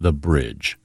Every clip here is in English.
The Bridge.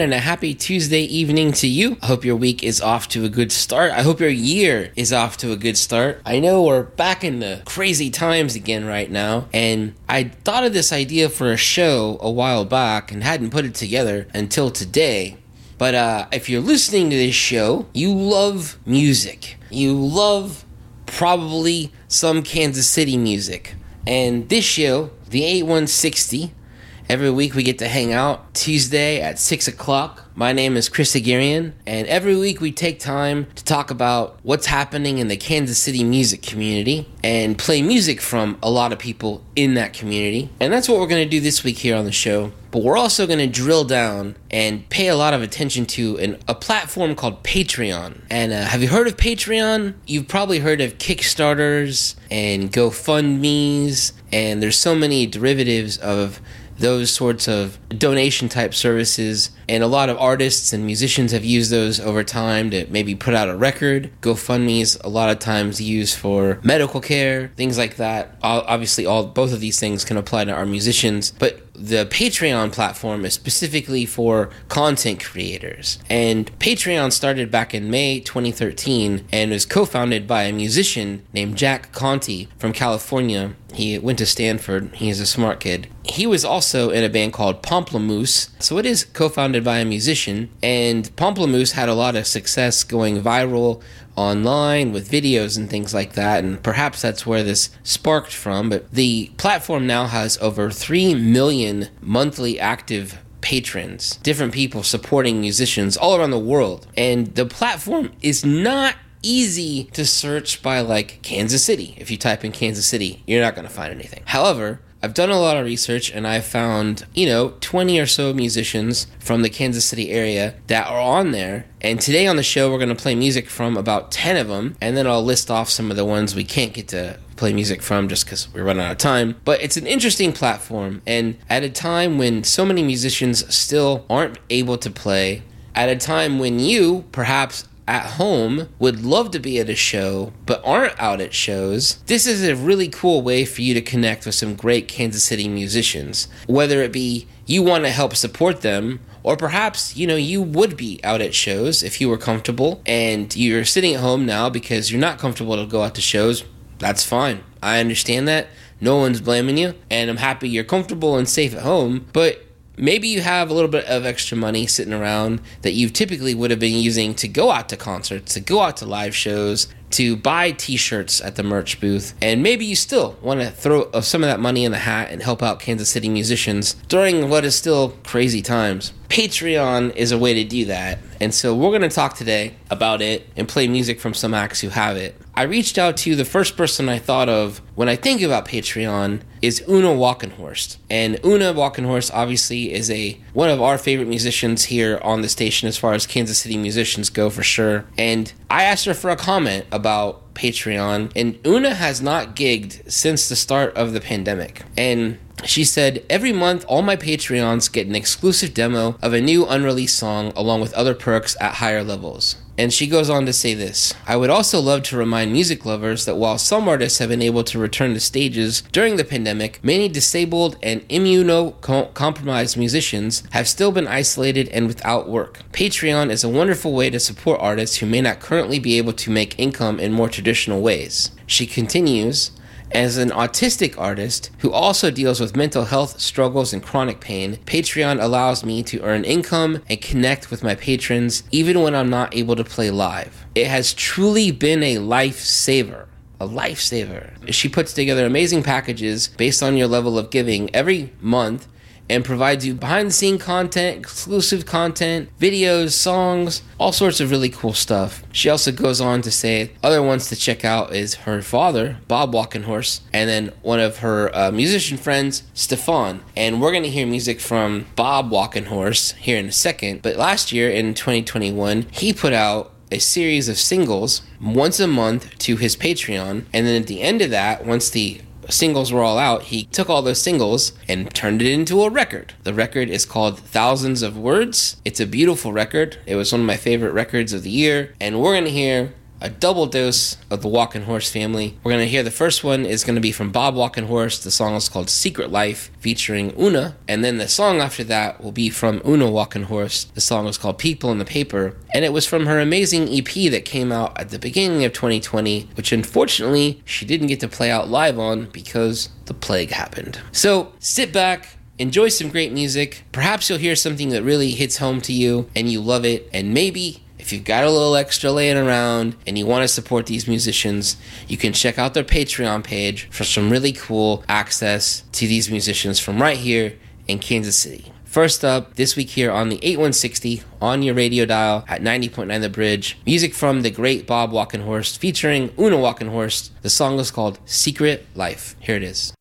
Everyone, and a happy Tuesday evening to you. I hope your week is off to a good start. I hope your year is off to a good start. I know we're back in the crazy times again right now, and I thought of this idea for a show a while back and hadn't put it together until today. But uh, if you're listening to this show, you love music. You love probably some Kansas City music. And this show, the 8160, Every week we get to hang out Tuesday at 6 o'clock. My name is Chris Haghirian, and every week we take time to talk about what's happening in the Kansas City music community and play music from a lot of people in that community. And that's what we're going to do this week here on the show. But we're also going to drill down and pay a lot of attention to an, a platform called Patreon. And uh, have you heard of Patreon? You've probably heard of Kickstarters and GoFundMe's, and there's so many derivatives of those sorts of donation type services. And a lot of artists and musicians have used those over time to maybe put out a record. GoFundMe's a lot of times used for medical care, things like that. Obviously, all both of these things can apply to our musicians, but the Patreon platform is specifically for content creators. And Patreon started back in May 2013 and was co founded by a musician named Jack Conte from California. He went to Stanford, He is a smart kid. He was also in a band called Pomplamoose. So it is co founded by a musician, and Pomplamoose had a lot of success going viral online with videos and things like that, and perhaps that's where this sparked from. But the platform now has over 3 million monthly active patrons, different people supporting musicians all around the world. And the platform is not easy to search by like Kansas City. If you type in Kansas City, you're not going to find anything. However, I've done a lot of research and I've found, you know, 20 or so musicians from the Kansas City area that are on there. And today on the show, we're going to play music from about 10 of them. And then I'll list off some of the ones we can't get to play music from just because we're running out of time. But it's an interesting platform. And at a time when so many musicians still aren't able to play, at a time when you perhaps at home would love to be at a show but aren't out at shows, this is a really cool way for you to connect with some great Kansas City musicians. Whether it be you want to help support them or perhaps you know you would be out at shows if you were comfortable and you're sitting at home now because you're not comfortable to go out to shows that's fine. I understand that. No one's blaming you and i'm happy you're comfortable and safe at home but maybe you have a little bit of extra money sitting around that you typically would have been using to go out to concerts, to go out to live shows, to buy t-shirts at the merch booth and maybe you still want to throw some of that money in the hat and help out Kansas City musicians during what is still crazy times. Patreon is a way to do that. And so we're going to talk today about it and play music from some acts who have it. I reached out to the first person I thought of when I think about Patreon is Una Walkenhorst. And Una Walkenhorst obviously is a one of our favorite musicians here on the station as far as Kansas City musicians go for sure. And I asked her for a comment about Patreon and Una has not gigged since the start of the pandemic. And she said, Every month, all my Patreons get an exclusive demo of a new unreleased song along with other perks at higher levels. And she goes on to say this I would also love to remind music lovers that while some artists have been able to return to stages during the pandemic, many disabled and immunocompromised musicians have still been isolated and without work. Patreon is a wonderful way to support artists who may not currently be able to make income in more traditional ways. She continues, as an autistic artist who also deals with mental health struggles and chronic pain, Patreon allows me to earn income and connect with my patrons even when I'm not able to play live. It has truly been a lifesaver a lifesaver. She puts together amazing packages based on your level of giving every month and provides you behind the scene content, exclusive content, videos, songs, all sorts of really cool stuff. She also goes on to say other ones to check out is her father, Bob Walkenhorst, and then one of her uh, musician friends, Stefan. And we're going to hear music from Bob Walkenhorst here in a second. But last year in 2021, he put out a series of singles once a month to his Patreon. And then at the end of that, once the singles were all out, he took all those singles and turned it into a record. The record is called Thousands of Words. It's a beautiful record. It was one of my favorite records of the year. And we're going to hear a double dose of the Walking Walkenhorst family. We're going to hear the first one is going to be from Bob Walking Walkenhorst. The song is called Secret Life featuring Una. And then the song after that will be from Una Walking Walkenhorst. The song is called People in the Paper. And it was from her amazing EP that came out at the beginning of 2020, which unfortunately she didn't get to play out live on because the plague happened. So sit back, enjoy some great music. Perhaps you'll hear something that really hits home to you and you love it, and maybe if you've got a little extra laying around and you want to support these musicians, you can check out their Patreon page for some really cool access to these musicians from right here in Kansas City. First up, this week here on the 8160 on your radio dial at 90.9 The Bridge, music from the great Bob Walkenhorst featuring Una Walkenhorst. The song is called Secret Life. Here it is.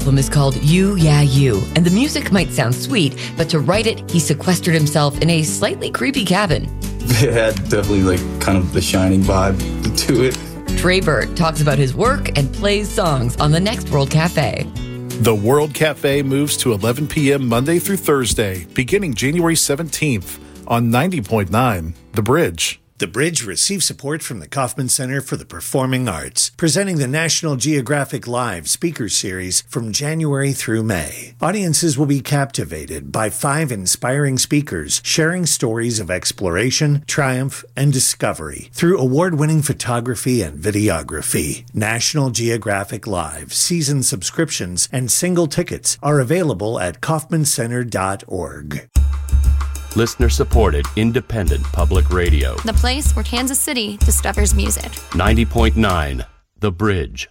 Album is called You Yeah You, and the music might sound sweet, but to write it, he sequestered himself in a slightly creepy cabin. It had definitely like kind of the shining vibe to it. Trey Burt talks about his work and plays songs on the Next World Cafe. The World Cafe moves to 11 p.m. Monday through Thursday, beginning January 17th on 90.9 The Bridge. The Bridge receives support from the Kaufman Center for the Performing Arts, presenting the National Geographic Live Speaker Series from January through May. Audiences will be captivated by five inspiring speakers sharing stories of exploration, triumph, and discovery through award winning photography and videography. National Geographic Live season subscriptions and single tickets are available at kaufmancenter.org. Listener supported independent public radio. The place where Kansas City discovers music. 90.9 The Bridge.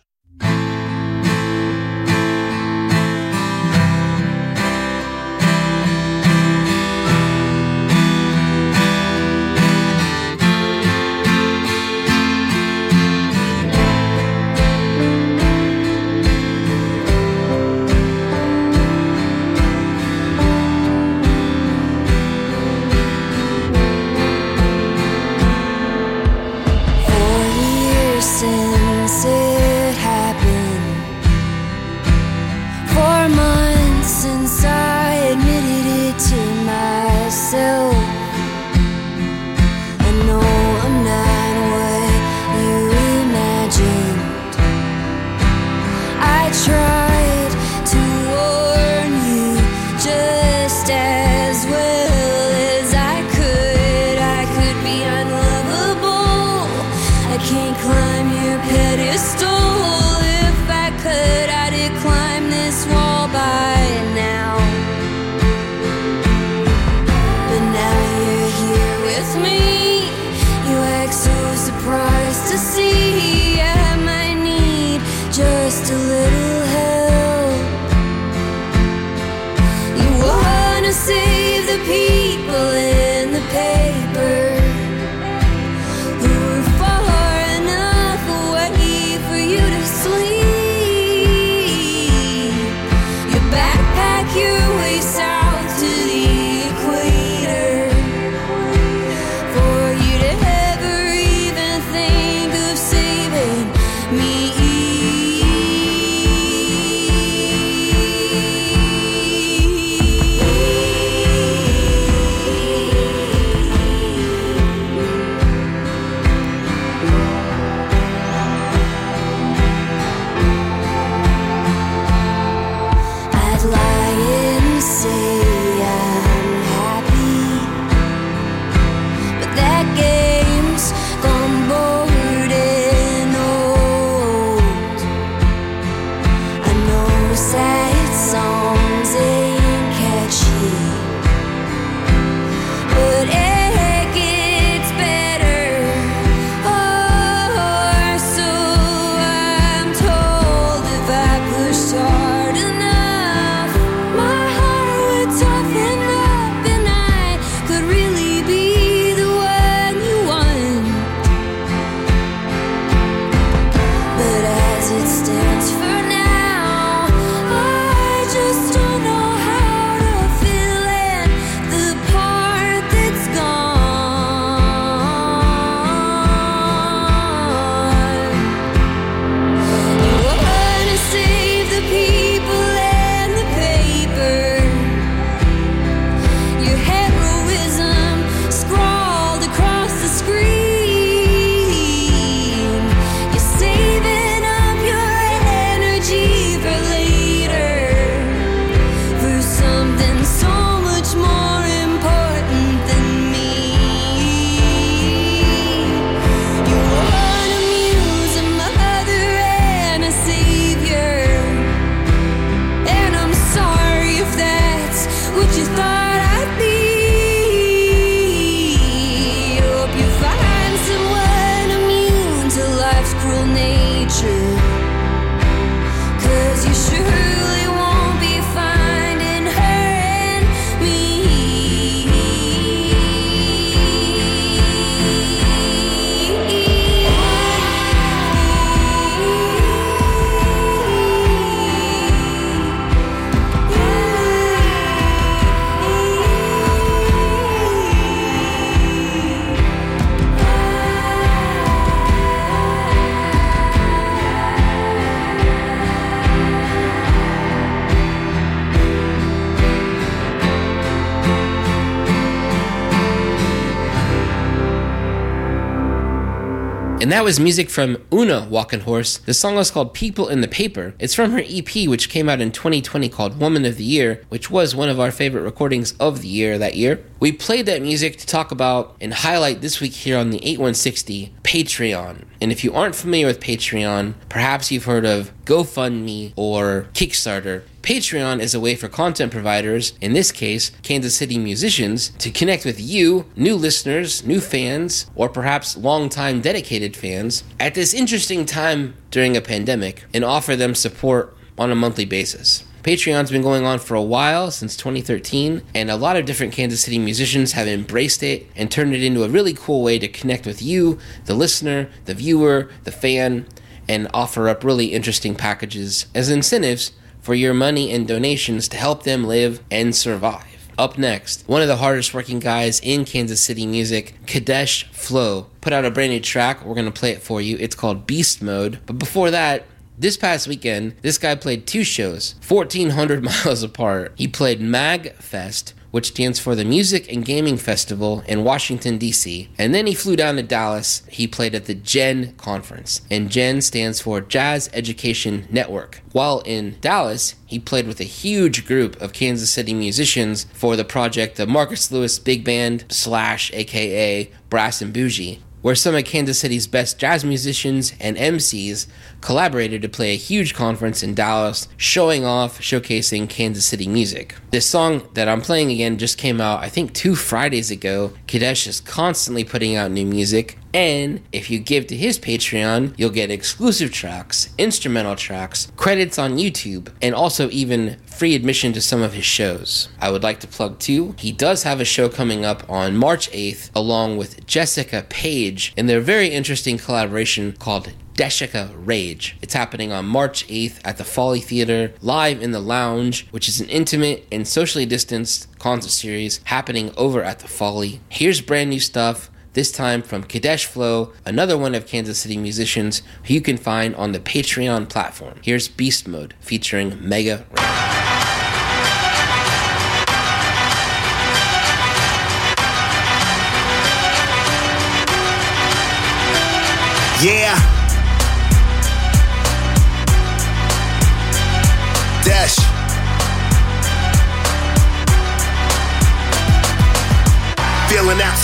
And that was music from Una Walkenhorst. The song was called People in the Paper. It's from her EP, which came out in 2020 called Woman of the Year, which was one of our favorite recordings of the year that year. We played that music to talk about and highlight this week here on the 8160 Patreon. And if you aren't familiar with Patreon, perhaps you've heard of GoFundMe or Kickstarter. Patreon is a way for content providers, in this case, Kansas City musicians, to connect with you, new listeners, new fans, or perhaps long-time dedicated fans, at this interesting time during a pandemic and offer them support on a monthly basis. Patreon's been going on for a while, since 2013, and a lot of different Kansas City musicians have embraced it and turned it into a really cool way to connect with you, the listener, the viewer, the fan, and offer up really interesting packages as incentives for your money and donations to help them live and survive. Up next, one of the hardest working guys in Kansas City music, Kadesh Flow, put out a brand new track. We're going to play it for you. It's called Beast Mode. But before that, this past weekend, this guy played two shows, 1,400 miles apart. He played Mag Fest, which stands for the Music and Gaming Festival in Washington, D.C. And then he flew down to Dallas. He played at the JEN conference, and JEN stands for Jazz Education Network. While in Dallas, he played with a huge group of Kansas City musicians for the project the Marcus Lewis Big Band slash aka Brass and Bougie where some of Kansas City's best jazz musicians and MCs collaborated to play a huge conference in Dallas, showing off, showcasing Kansas City music. This song that I'm playing again just came out, I think, two Fridays ago. Kadesh is constantly putting out new music, and if you give to his Patreon, you'll get exclusive tracks, instrumental tracks, credits on YouTube, and also even free admission to some of his shows. I would like to plug too, he does have a show coming up on March 8th along with Jessica Page in their very interesting collaboration called Deshika Rage. It's happening on March 8th at the Folly Theater, live in the lounge, which is an intimate and socially distanced concert series happening over at the Folly. Here's brand new stuff this time from Kadesh Flow, another one of Kansas City musicians who you can find on the Patreon platform. Here's Beast Mode featuring Mega Ran.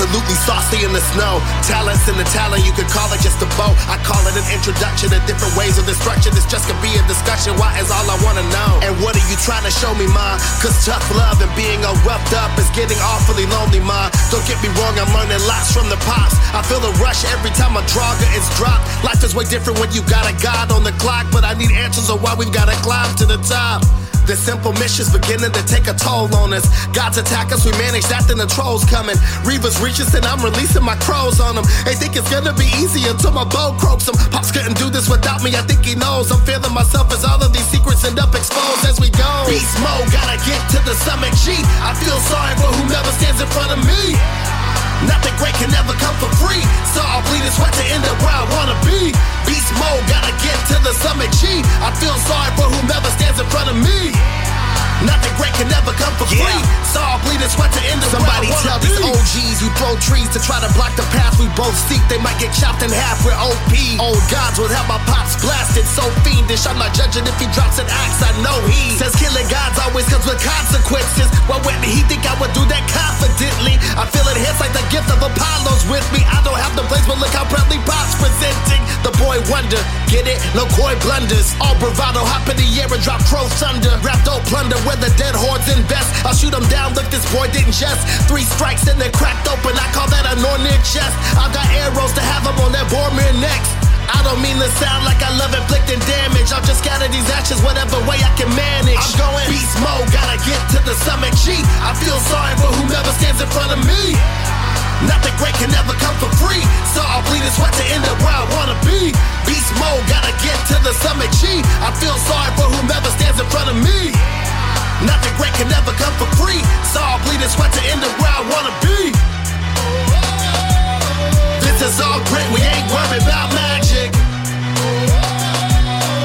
Absolutely saucy in the snow. Talents in the talent, you could call it just a bow. I call it an introduction to different ways of destruction. This just could be a discussion. Why is all I wanna know? And what are you trying to show me, ma? Cause tough love and being all roughed up is getting awfully lonely, ma. Don't get me wrong, I'm learning lots from the pops. I feel a rush every time a drogger is dropped. Life is way different when you got a God on the clock, but I need answers on why we've gotta climb to the top. The simple mission's beginning to take a toll on us. God's attack us, we manage that, then the trolls coming. Reavers reach us, and I'm releasing my crows on them. They think it's gonna be easy until my bow croaks them. Pops couldn't do this without me, I think he knows. I'm feeling myself as all of these secrets end up exposed as we go. Beast mode, gotta get to the summit, G. I feel sorry for whomever stands in front of me. Nothing great can ever come for free. So I'll bleed and sweat to end up where I wanna be. Beast mode, gotta get to the summit, G. I feel sorry for whomever stands in front of me. Nothing great can ever come for free. So I'll bleed sweat to end up Somebody I tell these. OGs who throw trees to try to block the path we both seek. They might get chopped in half with OP. Old gods would have my pops blasted so fiendish. I'm not judging if he drops an axe. I know he says killing gods always comes with consequences. Why wouldn't he think I would do that confidently? I feel it hits like the gift of Apollo's with me. I don't have the place, but look how proudly Pop's presenting. The boy wonder, get it? No coy blunders. All bravado, hop in the air and drop crow thunder. Rap dope plunder where the dead hordes invest. I'll shoot him down, look, this boy didn't jest. Three strikes and they're cracked open. I call that a near chest. I've got arrows to have him on that Boromir next. I don't mean to sound like I love inflicting damage. I'll just scatter these ashes whatever way I can manage. I'm going beast mode, gotta get to the summit. G. I feel sorry for whomever stands in front of me. Nothing great can ever come for free. So I'll bleed and sweat to end up where I wanna be. Beast mode, gotta get to the summit. G. I feel sorry for whomever stands in front of me. Nothing great can ever come for free. So I'll bleed and sweat to end up where I wanna be. This is all great, we ain't worried about magic.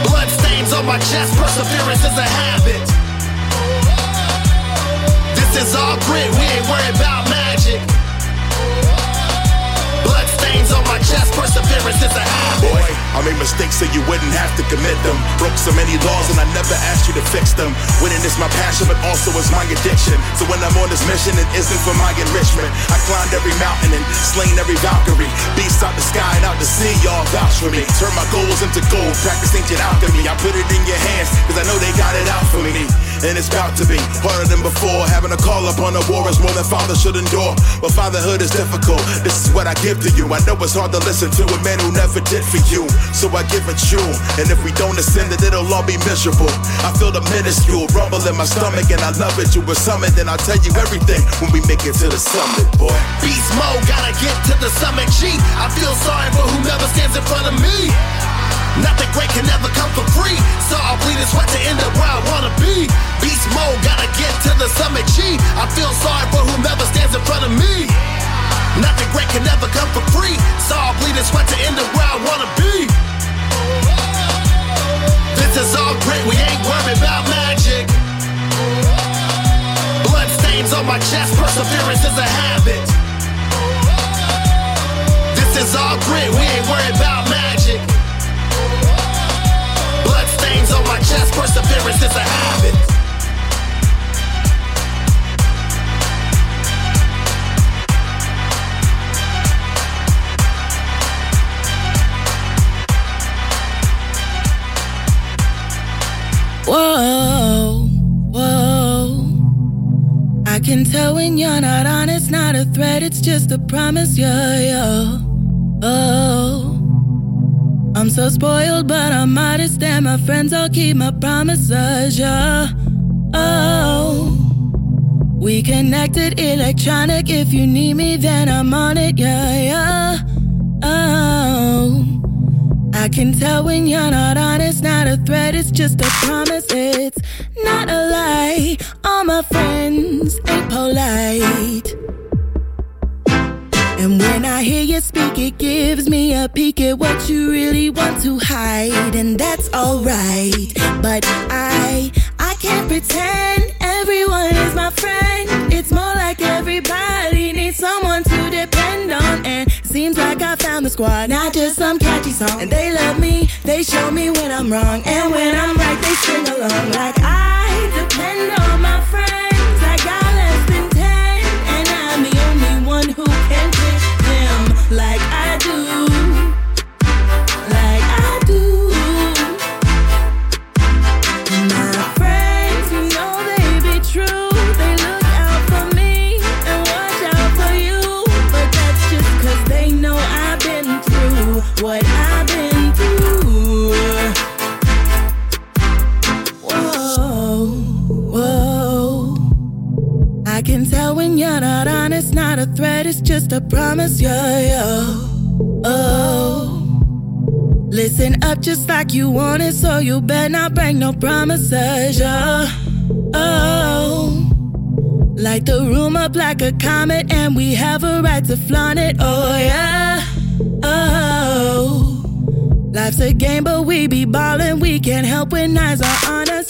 Blood stains on my chest, perseverance is a habit. This is all grit, we ain't worried about magic. Blood stains on my chest, perseverance is a habit. I made mistakes so you wouldn't have to commit them. Broke so many laws and I never asked you to fix them. Winning is my passion, but also is my addiction. So when I'm on this mission, it isn't for my enrichment. I climbed every mountain and slain every Valkyrie. Beast out the sky and out the sea, y'all vouch for me. Turn my goals into gold, practice ancient alchemy. I put it in your hands, cause I know they got it out for me. And it's about to be harder than before. Having a call upon a war is more than father should endure. But fatherhood is difficult. This is what I give to you. I know it's hard to listen to a man who never did for you. So I give it you. And if we don't ascend it, it'll all be miserable. I feel the minuscule rumble in my stomach, and I love it. You were summoned, and I'll tell you everything when we make it to the summit, boy. Beast mode, gotta get to the summit, G. I feel sorry for whomever stands in front of me. Nothing great can ever come for free. So I'll bleed and sweat to end up where I wanna be. Beast mode, gotta get to the summit, G. I feel sorry for whomever stands in front of me. Nothing great can ever come for free. So I'll bleed and sweat to end up where I wanna be. This is all great, we ain't worried about magic. Blood stains on my chest, perseverance is a habit. This is all great, we ain't worried about magic. On my chest, perseverance is a habit. Whoa, whoa. I can tell when you're not honest, not a threat, it's just a promise, yeah, yeah. Oh. So spoiled, but I'm modest, and my friends all keep my promises, yeah. Oh. We connected electronic, if you need me, then I'm on it, yeah, yeah. Oh. I can tell when you're not honest, not a threat, it's just a promise, it's not a lie. All my friends ain't polite. When I hear you speak, it gives me a peek at what you really want to hide, and that's alright. But I, I can't pretend everyone is my friend. It's more like everybody needs someone to depend on, and seems like I found the squad, not just some catchy song. And they love me, they show me when I'm wrong, and when I'm right, they sing along. Like I depend on my friends. I got less than ten, and I'm the only one who can like I do. A threat, it's just a promise, yeah, yeah. Oh. Listen up just like you want it, so you better not break no promises, yeah. Oh. Light the room up like a comet, and we have a right to flaunt it, oh yeah. Oh. Life's a game, but we be ballin', we can't help when eyes are on us.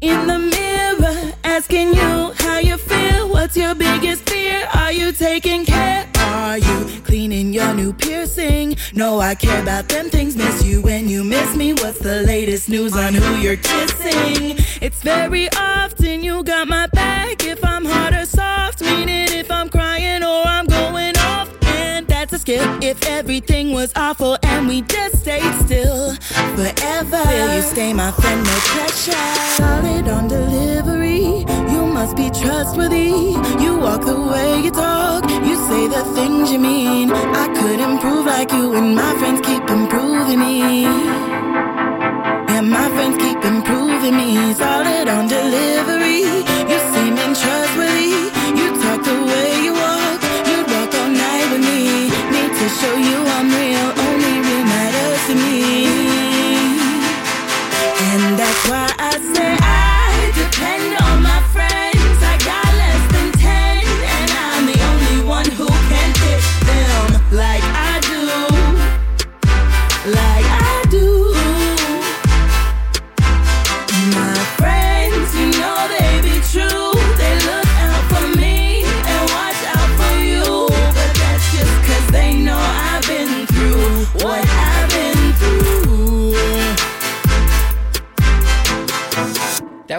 In the mirror, asking you how you feel. What's your biggest fear? Are you taking care? Are you cleaning your new piercing? No, I care about them things. Miss you when you miss me. What's the latest news on who you're kissing? It's very often you got my back. If I'm hard or soft, meaning if I'm crying or I'm going off. And that's a skill. If everything was awful we just stayed still forever, will you stay my friend? No pressure. Solid on delivery. You must be trustworthy. You walk the way you talk. You say the things you mean. I could improve like you, and my friends keep improving me. Yeah, my friends keep improving me. Solid on delivery.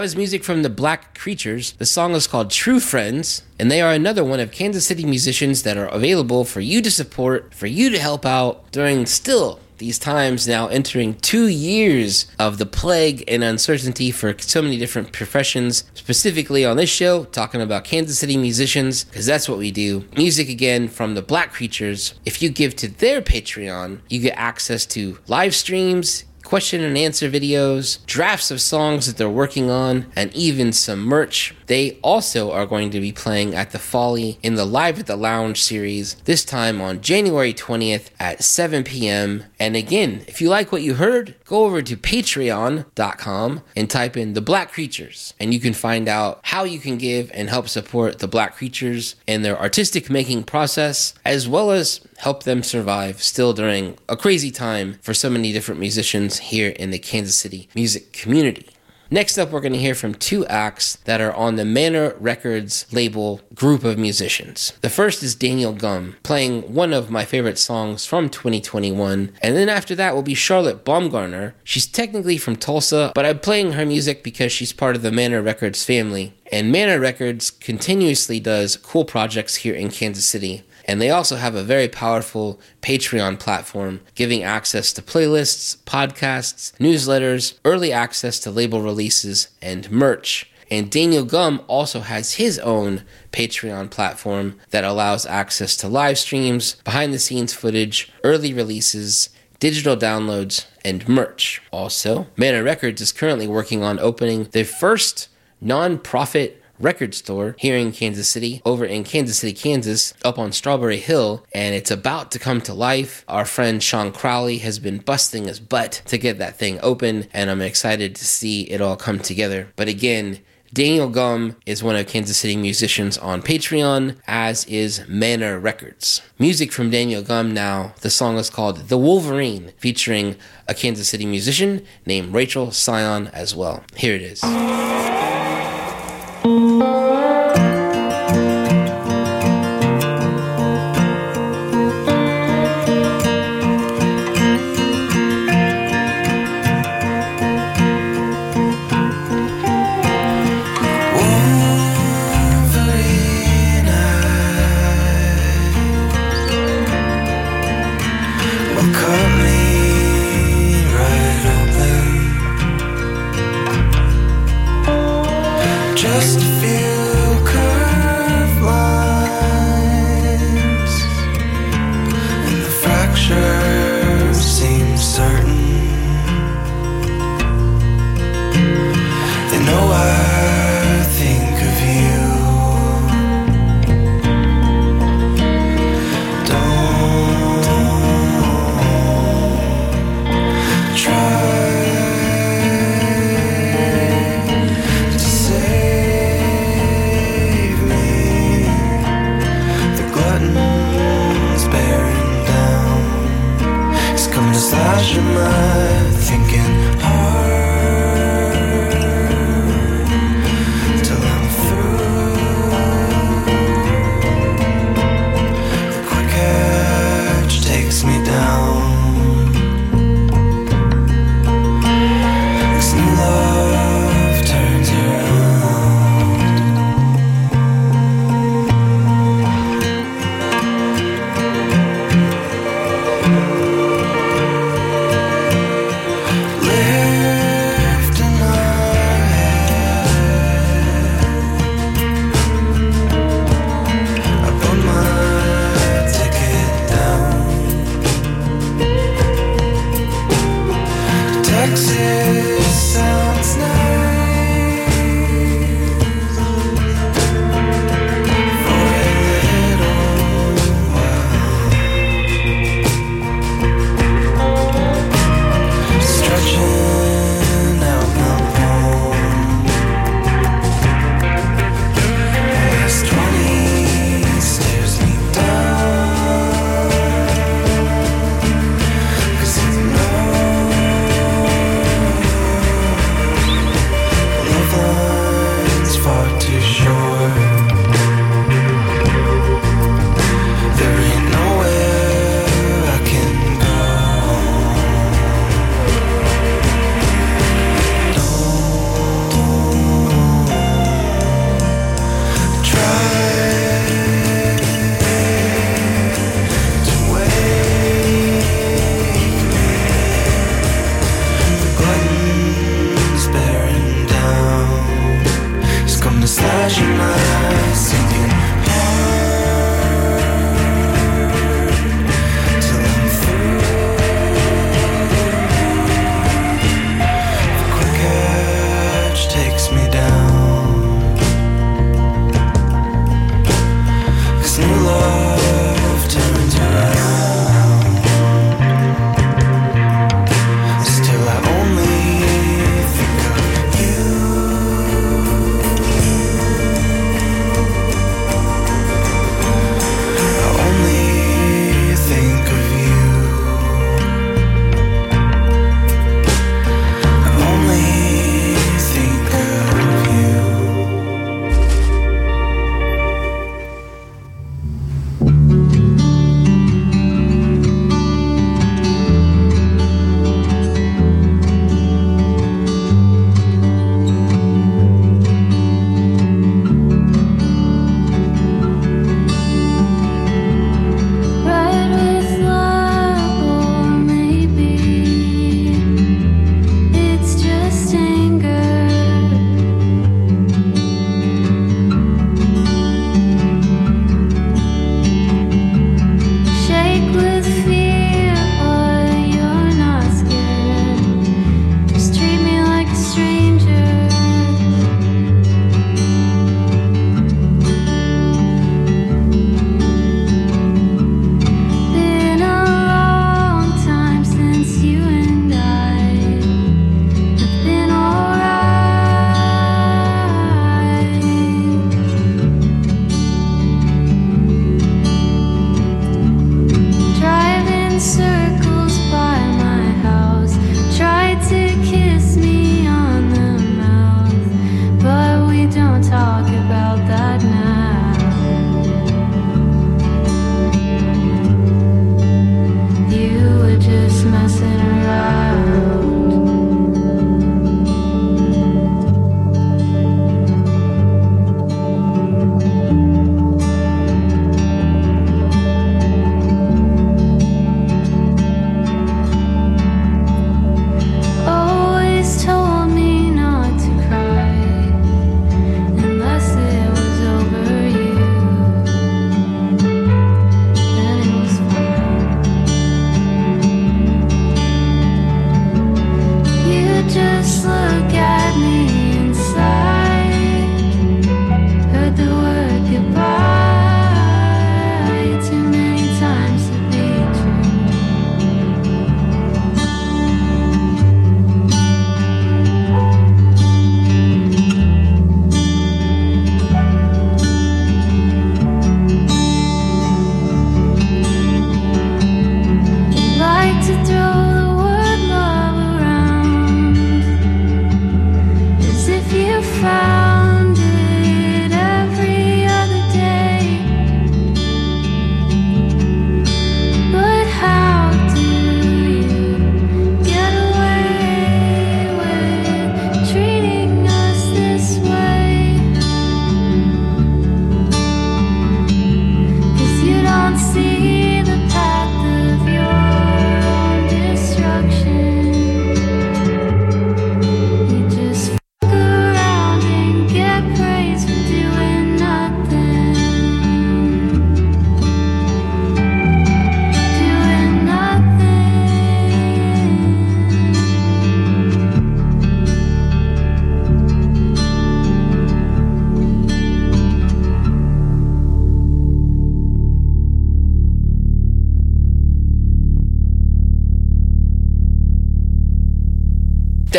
Was music from the Black Creatures. The song is called True Friends, and they are another one of Kansas City musicians that are available for you to support, for you to help out during still these times now entering two years of the plague and uncertainty for so many different professions. Specifically on this show, talking about Kansas City musicians, because that's what we do. Music again from the Black Creatures. If you give to their Patreon, you get access to live streams question and answer videos, drafts of songs that they're working on, and even some merch. They also are going to be playing at the Folly in the Live at the Lounge series, this time on January 20th at 7 p.m. And again, if you like what you heard, go over to patreon.com and type in the Black Creatures, and you can find out how you can give and help support the Black Creatures in their artistic making process, as well as help them survive still during a crazy time for so many different musicians here in the Kansas City music community. Next up, we're going to hear from two acts that are on the Manor Records label group of musicians. The first is Daniel Gum, playing one of my favorite songs from 2021. And then after that will be Charlotte Baumgartner. She's technically from Tulsa, but I'm playing her music because she's part of the Manor Records family. And Manor Records continuously does cool projects here in Kansas City. And they also have a very powerful Patreon platform giving access to playlists, podcasts, newsletters, early access to label releases, and merch. And Daniel Gum also has his own Patreon platform that allows access to live streams, behind the scenes footage, early releases, digital downloads, and merch. Also, Manor Records is currently working on opening their first non profit record store here in Kansas City, over in Kansas City, Kansas, up on Strawberry Hill, and it's about to come to life. Our friend Sean Crowley has been busting his butt to get that thing open, and I'm excited to see it all come together. But again, Daniel Gum is one of Kansas City musicians on Patreon, as is Manor Records. Music from Daniel Gum now. The song is called The Wolverine, featuring a Kansas City musician named Rachel Scion as well. Here it is.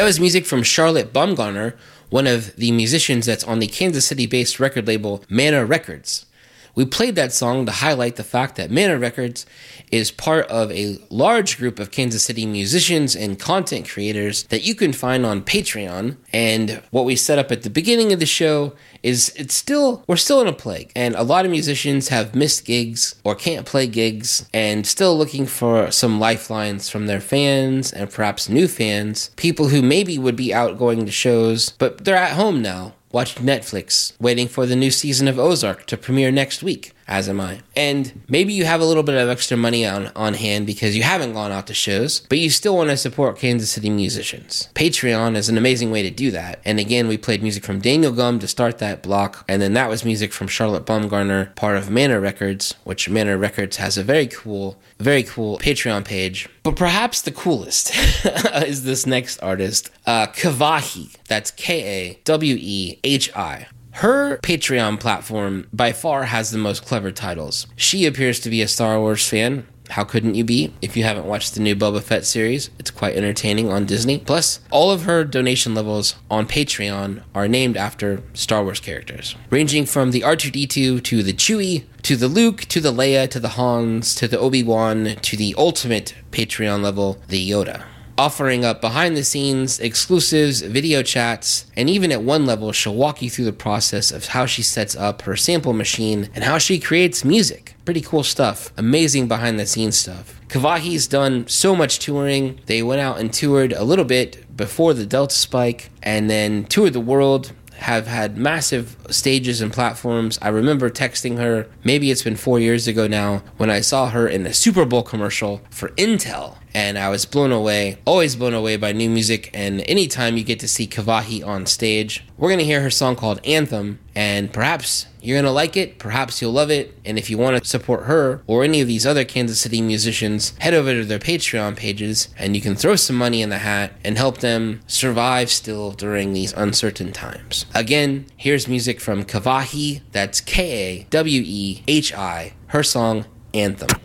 That was music from Charlotte Baumgartner, one of the musicians that's on the Kansas City based record label Mana Records. We played that song to highlight the fact that Mana Records is part of a large group of Kansas City musicians and content creators that you can find on Patreon. And what we set up at the beginning of the show is it's still, we're still in a plague. And a lot of musicians have missed gigs or can't play gigs and still looking for some lifelines from their fans and perhaps new fans, people who maybe would be out going to shows, but they're at home now watching Netflix, waiting for the new season of Ozark to premiere next week, as am I. And maybe you have a little bit of extra money on, on hand because you haven't gone out to shows, but you still want to support Kansas City musicians. Patreon is an amazing way to do that. And again, we played music from Daniel Gum to start that block, and then that was music from Charlotte Baumgartner, part of Manor Records, which Manor Records has a very cool, very cool Patreon page. But perhaps the coolest is this next artist, uh, Kawehi. That's K A W E H I. Her Patreon platform by far has the most clever titles. She appears to be a Star Wars fan. How couldn't you be? If you haven't watched the new Boba Fett series, it's quite entertaining on Disney. Plus, all of her donation levels on Patreon are named after Star Wars characters, ranging from the R2D2 to the Chewie, to the Luke, to the Leia, to the Hans, to the Obi-Wan, to the ultimate Patreon level, the Yoda offering up behind the scenes exclusives, video chats, and even at one level, she'll walk you through the process of how she sets up her sample machine and how she creates music. Pretty cool stuff. Amazing behind the scenes stuff. Kawehi's done so much touring. They went out and toured a little bit before the Delta spike and then toured the world have had massive stages and platforms. I remember texting her, maybe it's been four years ago now, when I saw her in the Super Bowl commercial for Intel. And I was blown away, always blown away by new music. And anytime you get to see Kawehi on stage, we're going to hear her song called Anthem. And perhaps you're going to like it, perhaps you'll love it. And if you want to support her or any of these other Kansas City musicians, head over to their Patreon pages and you can throw some money in the hat and help them survive still during these uncertain times. Again, here's music from Kawehi, that's K A W E H I, her song Anthem.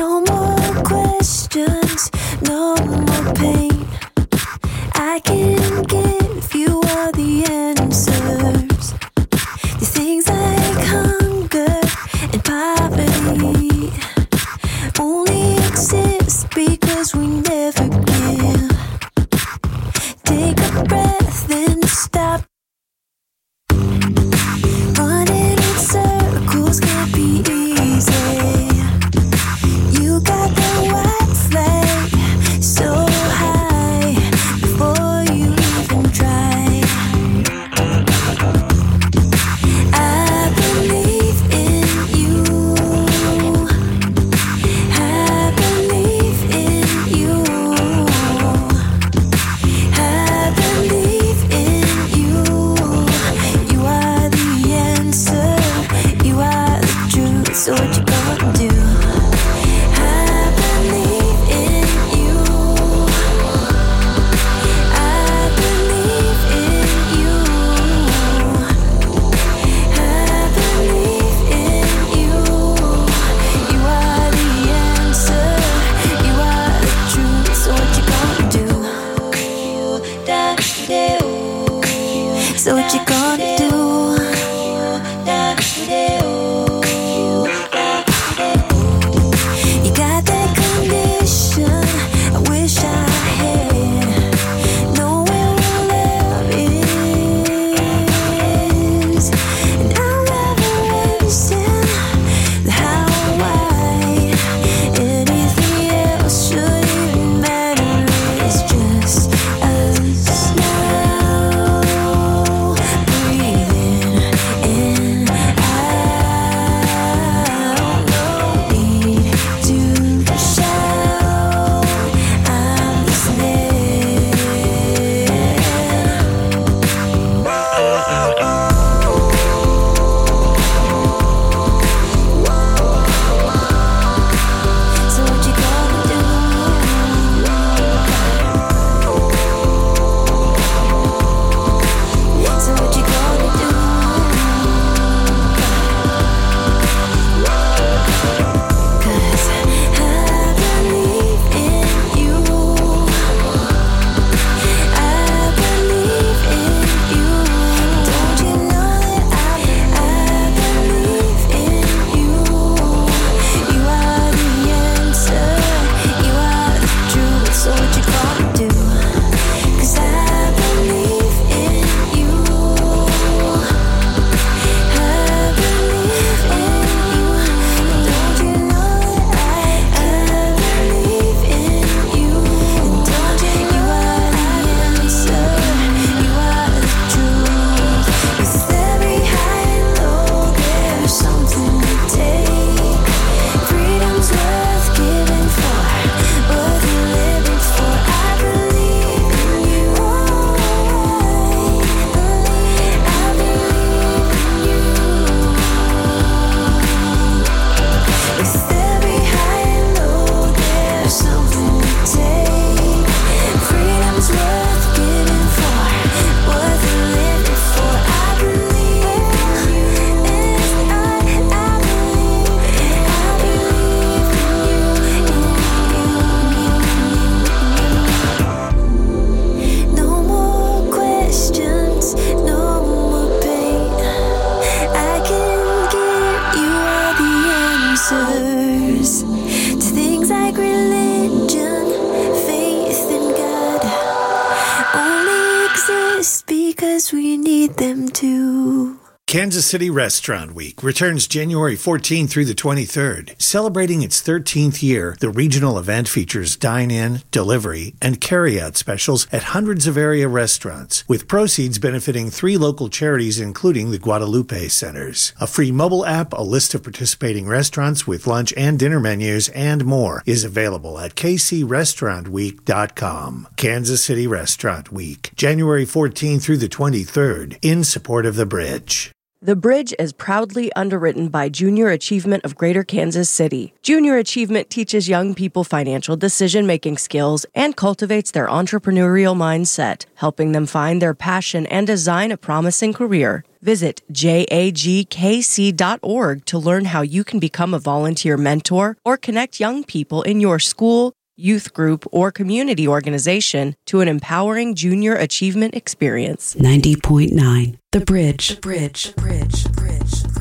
No more questions, no more pain. I can give you all the answers. These things like hunger and poverty only exist because we never You City Restaurant Week returns January 14 through the 23rd. Celebrating its 13th year, the regional event features dine in, delivery, and carry out specials at hundreds of area restaurants, with proceeds benefiting three local charities, including the Guadalupe Centers. A free mobile app, a list of participating restaurants with lunch and dinner menus, and more is available at kcrestaurantweek.com. Kansas City Restaurant Week, January 14 through the 23rd, in support of the bridge. The Bridge is proudly underwritten by Junior Achievement of Greater Kansas City. Junior Achievement teaches young people financial decision making skills and cultivates their entrepreneurial mindset, helping them find their passion and design a promising career. Visit jagkc.org to learn how you can become a volunteer mentor or connect young people in your school, youth group, or community organization to an empowering junior achievement experience. 90.9 The Bridge. The Bridge. The Bridge. Bridge. Bridge.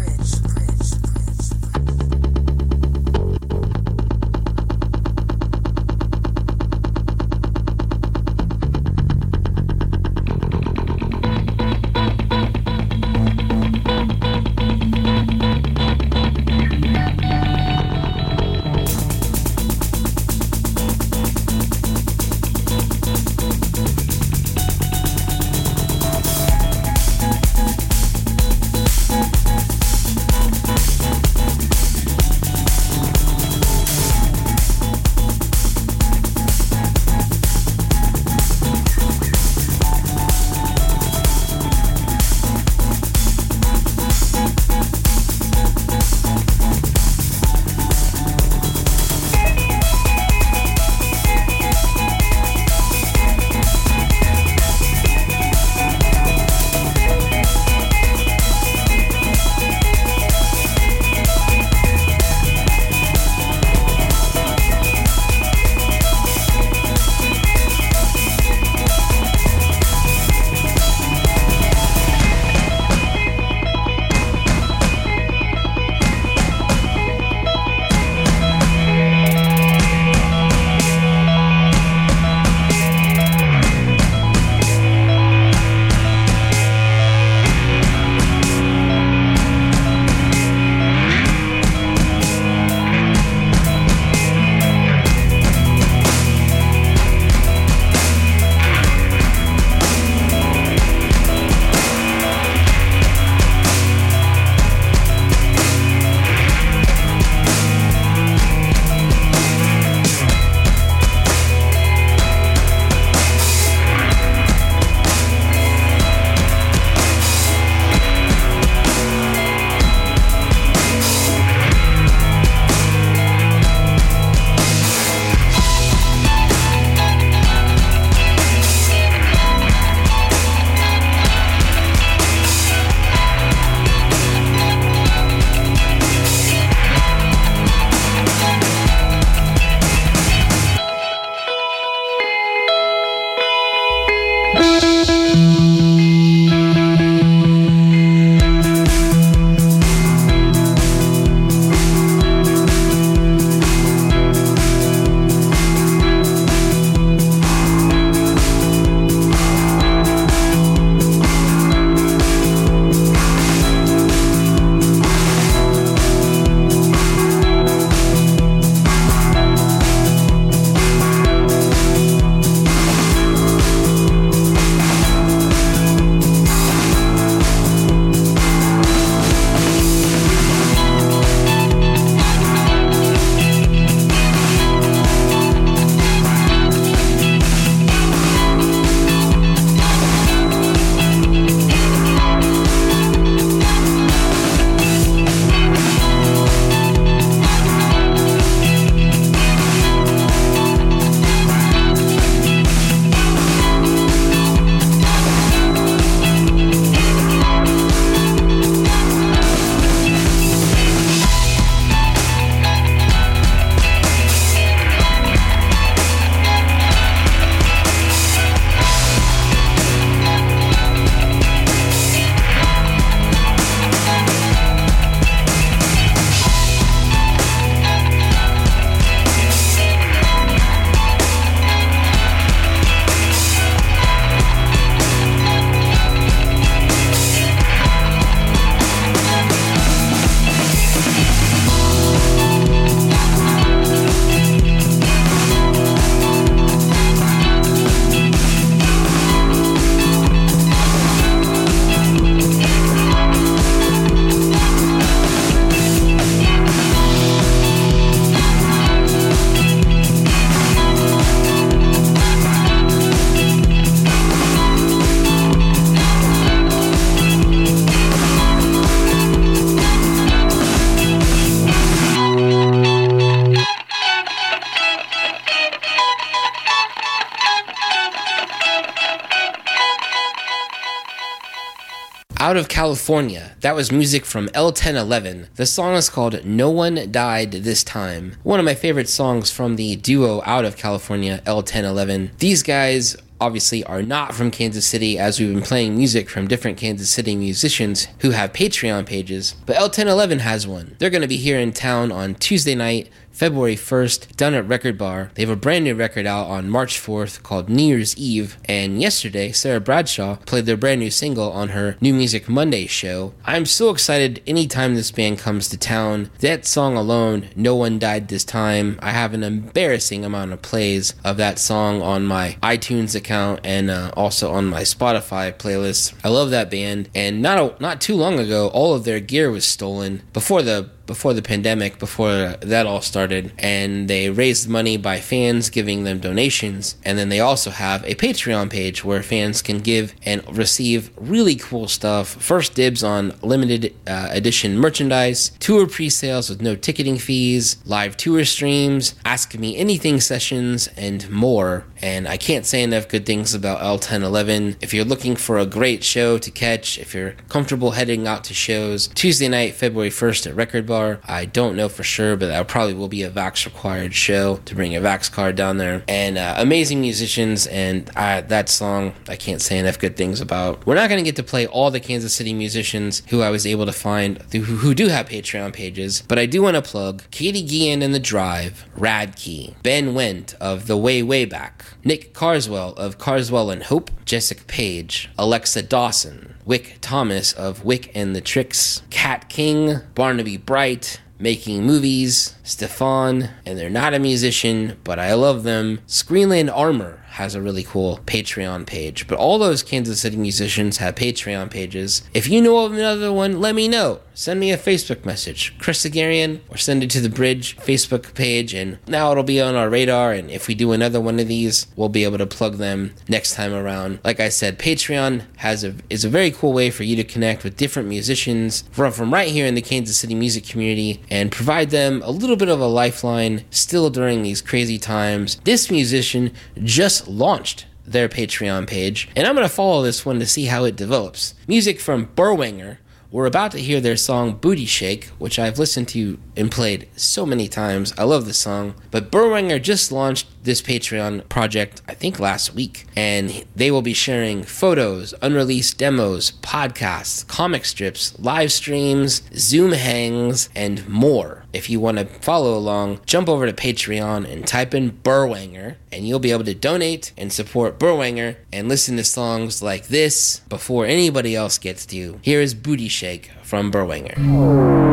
Out of California, that was music from L1011. The song is called No One Died This Time. One of my favorite songs from the duo Out of California, L1011. These guys obviously are not from Kansas City as we've been playing music from different Kansas City musicians who have Patreon pages, but L1011 has one. They're going to be here in town on Tuesday night, February 1st, down at Record Bar. They have a brand new record out on March 4th called New Year's Eve, and yesterday, Sarah Bradshaw played their brand new single on her New Music Monday show. I'm so excited anytime this band comes to town. That song alone, No One Died This Time, I have an embarrassing amount of plays of that song on my iTunes account and uh, also on my Spotify playlist. I love that band, and not a, not too long ago, all of their gear was stolen before the before the pandemic, before that all started, and they raised money by fans giving them donations. And then they also have a Patreon page where fans can give and receive really cool stuff. First dibs on limited uh, edition merchandise, tour pre sales with no ticketing fees, live tour streams, Ask Me Anything sessions, and more. And I can't say enough good things about L1011. If you're looking for a great show to catch, if you're comfortable heading out to shows, Tuesday night, February 1st at Record Bar. I don't know for sure, but that probably will be a Vax required show to bring a Vax card down there. And uh, amazing musicians, and uh, that song I can't say enough good things about. We're not going to get to play all the Kansas City musicians who I was able to find who, who do have Patreon pages, but I do want to plug Katie Guillen and The Drive, Radkey, Ben Wendt of The Way Way Back, Nick Carswell of Carswell and Hope, Jessica Page, Alexa Dawson, Wick Thomas of Wick and the Tricks, Cat King, Barnaby Bright, Making Movies, Stefan, and they're not a musician, but I love them. Screenland Armour has a really cool Patreon page, but all those Kansas City musicians have Patreon pages. If you know of another one, let me know. Send me a Facebook message, Chris Haghirian, or send it to the Bridge Facebook page, and now it'll be on our radar. And if we do another one of these, we'll be able to plug them next time around. Like I said, Patreon has a is a very cool way for you to connect with different musicians from from right here in the Kansas City music community and provide them a little bit of a lifeline still during these crazy times. This musician just launched their Patreon page, and I'm going to follow this one to see how it develops. Music from Berwanger, We're about to hear their song Booty Shake, which I've listened to and played so many times. I love this song. But Berwanger just launched this Patreon project, I think last week, and they will be sharing photos, unreleased demos, podcasts, comic strips, live streams, Zoom hangs, and more. If you want to follow along, jump over to Patreon and type in Berwanger, and you'll be able to donate and support Berwanger and listen to songs like this before anybody else gets to. you. Here is Booty Shake from Berwanger.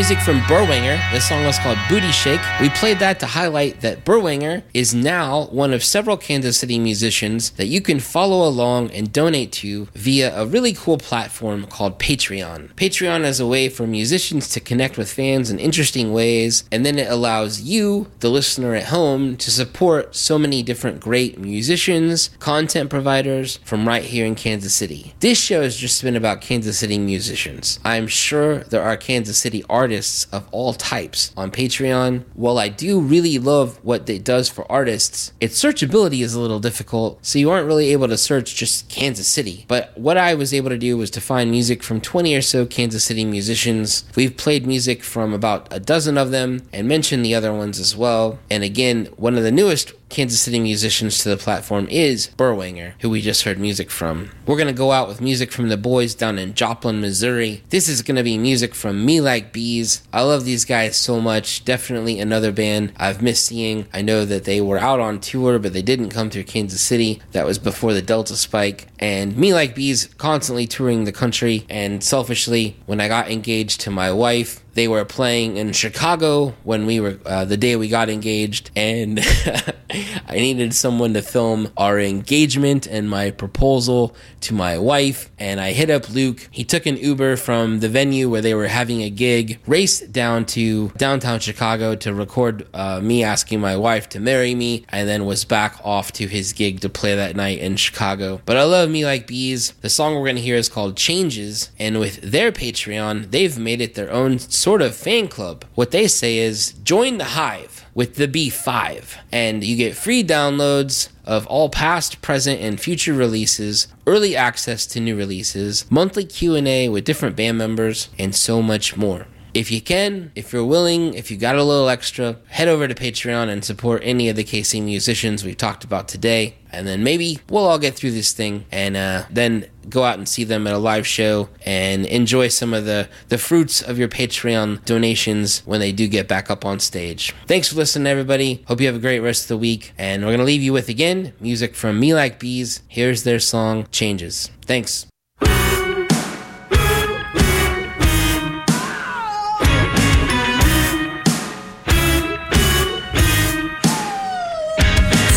Music from Berwanger. This song was called Booty Shake. We played that to highlight that Berwanger is now one of several Kansas City musicians that you can follow along and donate to via a really cool platform called Patreon. Patreon is a way for musicians to connect with fans in interesting ways, and then it allows you, the listener at home, to support so many different great musicians, content providers from right here in Kansas City. This show has just been about Kansas City musicians. I'm sure there are Kansas City artists of all types on Patreon. While I do really love what it does for artists, its searchability is a little difficult, so you aren't really able to search just Kansas City. But what I was able to do was to find music from 20 or so Kansas City musicians. We've played music from about a dozen of them and mentioned the other ones as well. And again, one of the newest Kansas City musicians to the platform is Berwanger, who we just heard music from. We're going to go out with music from the boys down in Joplin, Missouri. This is going to be music from Me Like Bees. I love these guys so much. Definitely another band I've missed seeing. I know that they were out on tour, but they didn't come through Kansas City. That was before the Delta spike. And Me Like Bees constantly touring the country. And selfishly, when I got engaged to my wife, they were playing in Chicago when we were uh, the day we got engaged, and I needed someone to film our engagement and my proposal to my wife. And I hit up Luke. He took an Uber from the venue where they were having a gig, raced down to downtown Chicago to record uh, me asking my wife to marry me, and then was back off to his gig to play that night in Chicago. But I love Me Like Bees. The song we're going to hear is called Changes, and with their Patreon, they've made it their own sort of fan club. What they say is join the hive with the B5 and you get free downloads of all past, present and future releases, early access to new releases, monthly Q&A with different band members and so much more. If you can, if you're willing, if you got a little extra, head over to Patreon and support any of the KC musicians we've talked about today. And then maybe we'll all get through this thing and uh, then go out and see them at a live show and enjoy some of the, the fruits of your Patreon donations when they do get back up on stage. Thanks for listening, everybody. Hope you have a great rest of the week. And we're going to leave you with again music from Me Like Bees. Here's their song, Changes. Thanks.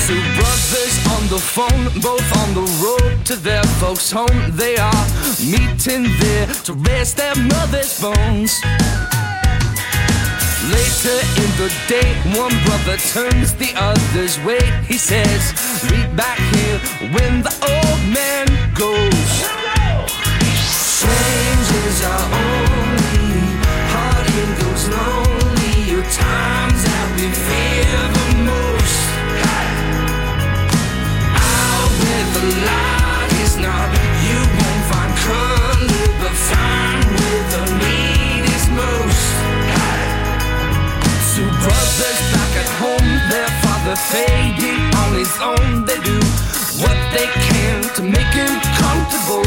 Two brothers on the phone, both on the road to their folks' home. They are meeting there to rest their mother's bones. Later in the day, one brother turns the other's way. He says, Meet back here when the old man goes. Changes are only hard in those lonely times that we fear the most. Out where the light fading on his own. They do what they can to make him comfortable.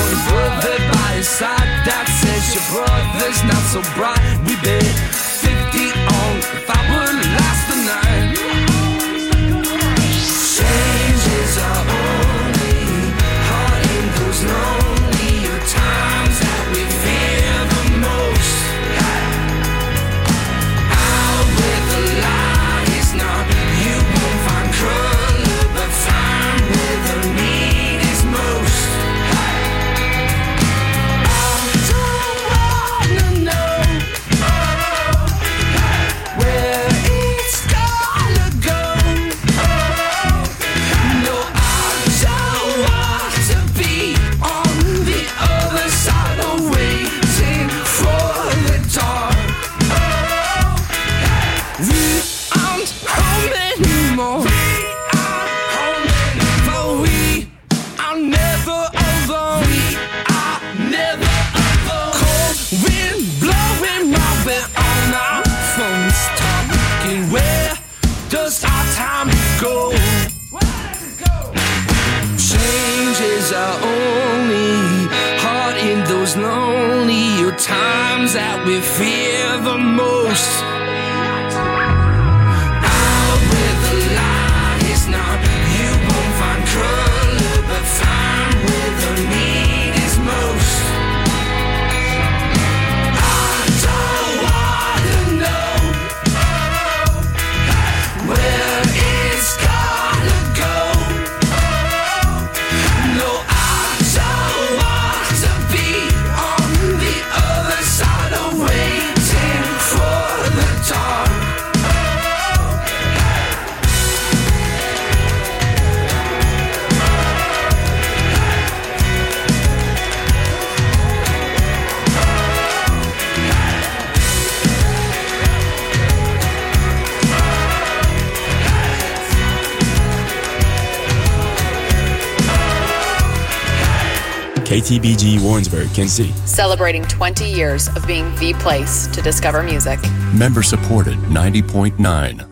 One brother by his side that says your brother's not so bright. We bet 50 on if I would KTBG Warrensburg, Kansas City. Celebrating 20 years of being the place to discover music. Member supported 90.9.